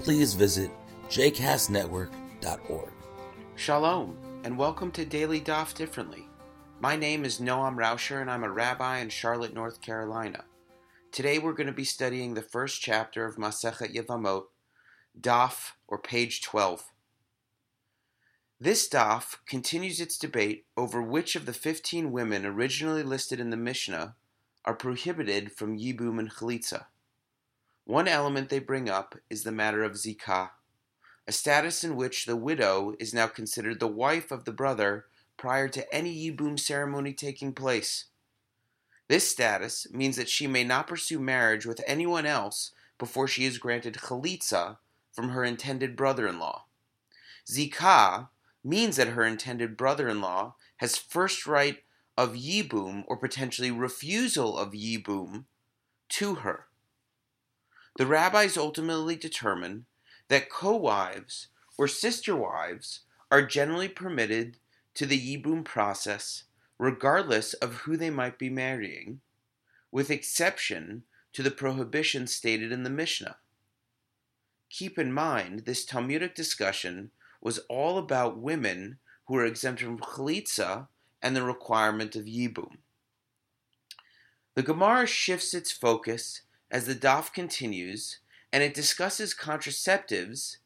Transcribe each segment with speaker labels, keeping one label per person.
Speaker 1: please visit jcastnetwork.org.
Speaker 2: Shalom, and welcome to Daily Daf Differently. My name is Noam Rauscher, and I'm a rabbi in Charlotte, North Carolina. Today we're going to be studying the first chapter of Masechet Yevamot, Daf, or page 12. This daf continues its debate over which of the 15 women originally listed in the Mishnah are prohibited from Yibum and Chalitza. One element they bring up is the matter of Zikah, a status in which the widow is now considered the wife of the brother prior to any Yibum ceremony taking place. This status means that she may not pursue marriage with anyone else before she is granted chalitza from her intended brother-in-law. Zikah means that her intended brother-in-law has first right of yibum or potentially refusal of yibum to her. The rabbis ultimately determine that co-wives or sister wives are generally permitted to the Yibum process regardless of who they might be marrying, with exception to the prohibition stated in the Mishnah. Keep in mind, this Talmudic discussion was all about women who were exempt from chalitza and the requirement of yibum. The Gemara shifts its focus as the daf continues and it discusses contraceptives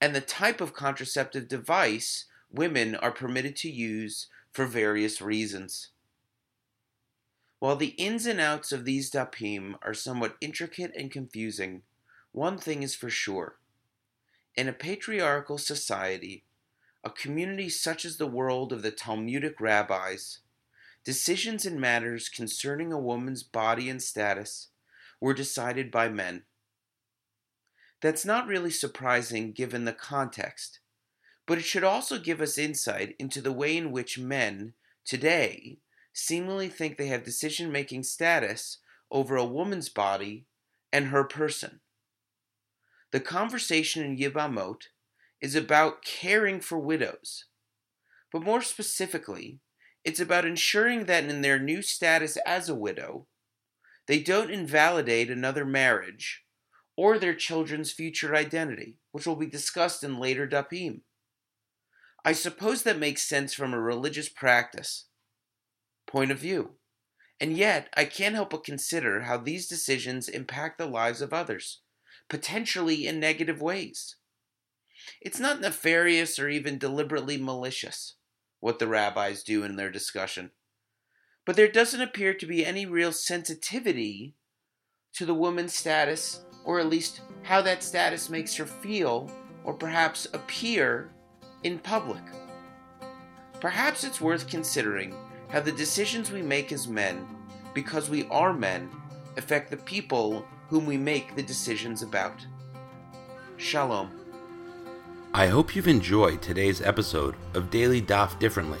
Speaker 2: and the type of contraceptive device women are permitted to use for various reasons. While the ins and outs of these dapim are somewhat intricate and confusing, one thing is for sure. In a patriarchal society, a community such as the world of the Talmudic rabbis, decisions in matters concerning a woman's body and status were decided by men. That's not really surprising given the context, but it should also give us insight into the way in which men, today, seemingly think they have decision making status over a woman's body and her person. The conversation in Yibamot is about caring for widows, but more specifically, it's about ensuring that in their new status as a widow, they don't invalidate another marriage or their children's future identity, which will be discussed in later dapim. I suppose that makes sense from a religious practice point of view. And yet, I can't help but consider how these decisions impact the lives of others, potentially in negative ways. It's not nefarious or even deliberately malicious, what the rabbis do in their discussion. But there doesn't appear to be any real sensitivity to the woman's status or at least how that status makes her feel or perhaps appear in public. Perhaps it's worth considering how the decisions we make as men, because we are men, affect the people whom we make the decisions about. Shalom.
Speaker 1: I hope you've enjoyed today's episode of Daily Daf Differently,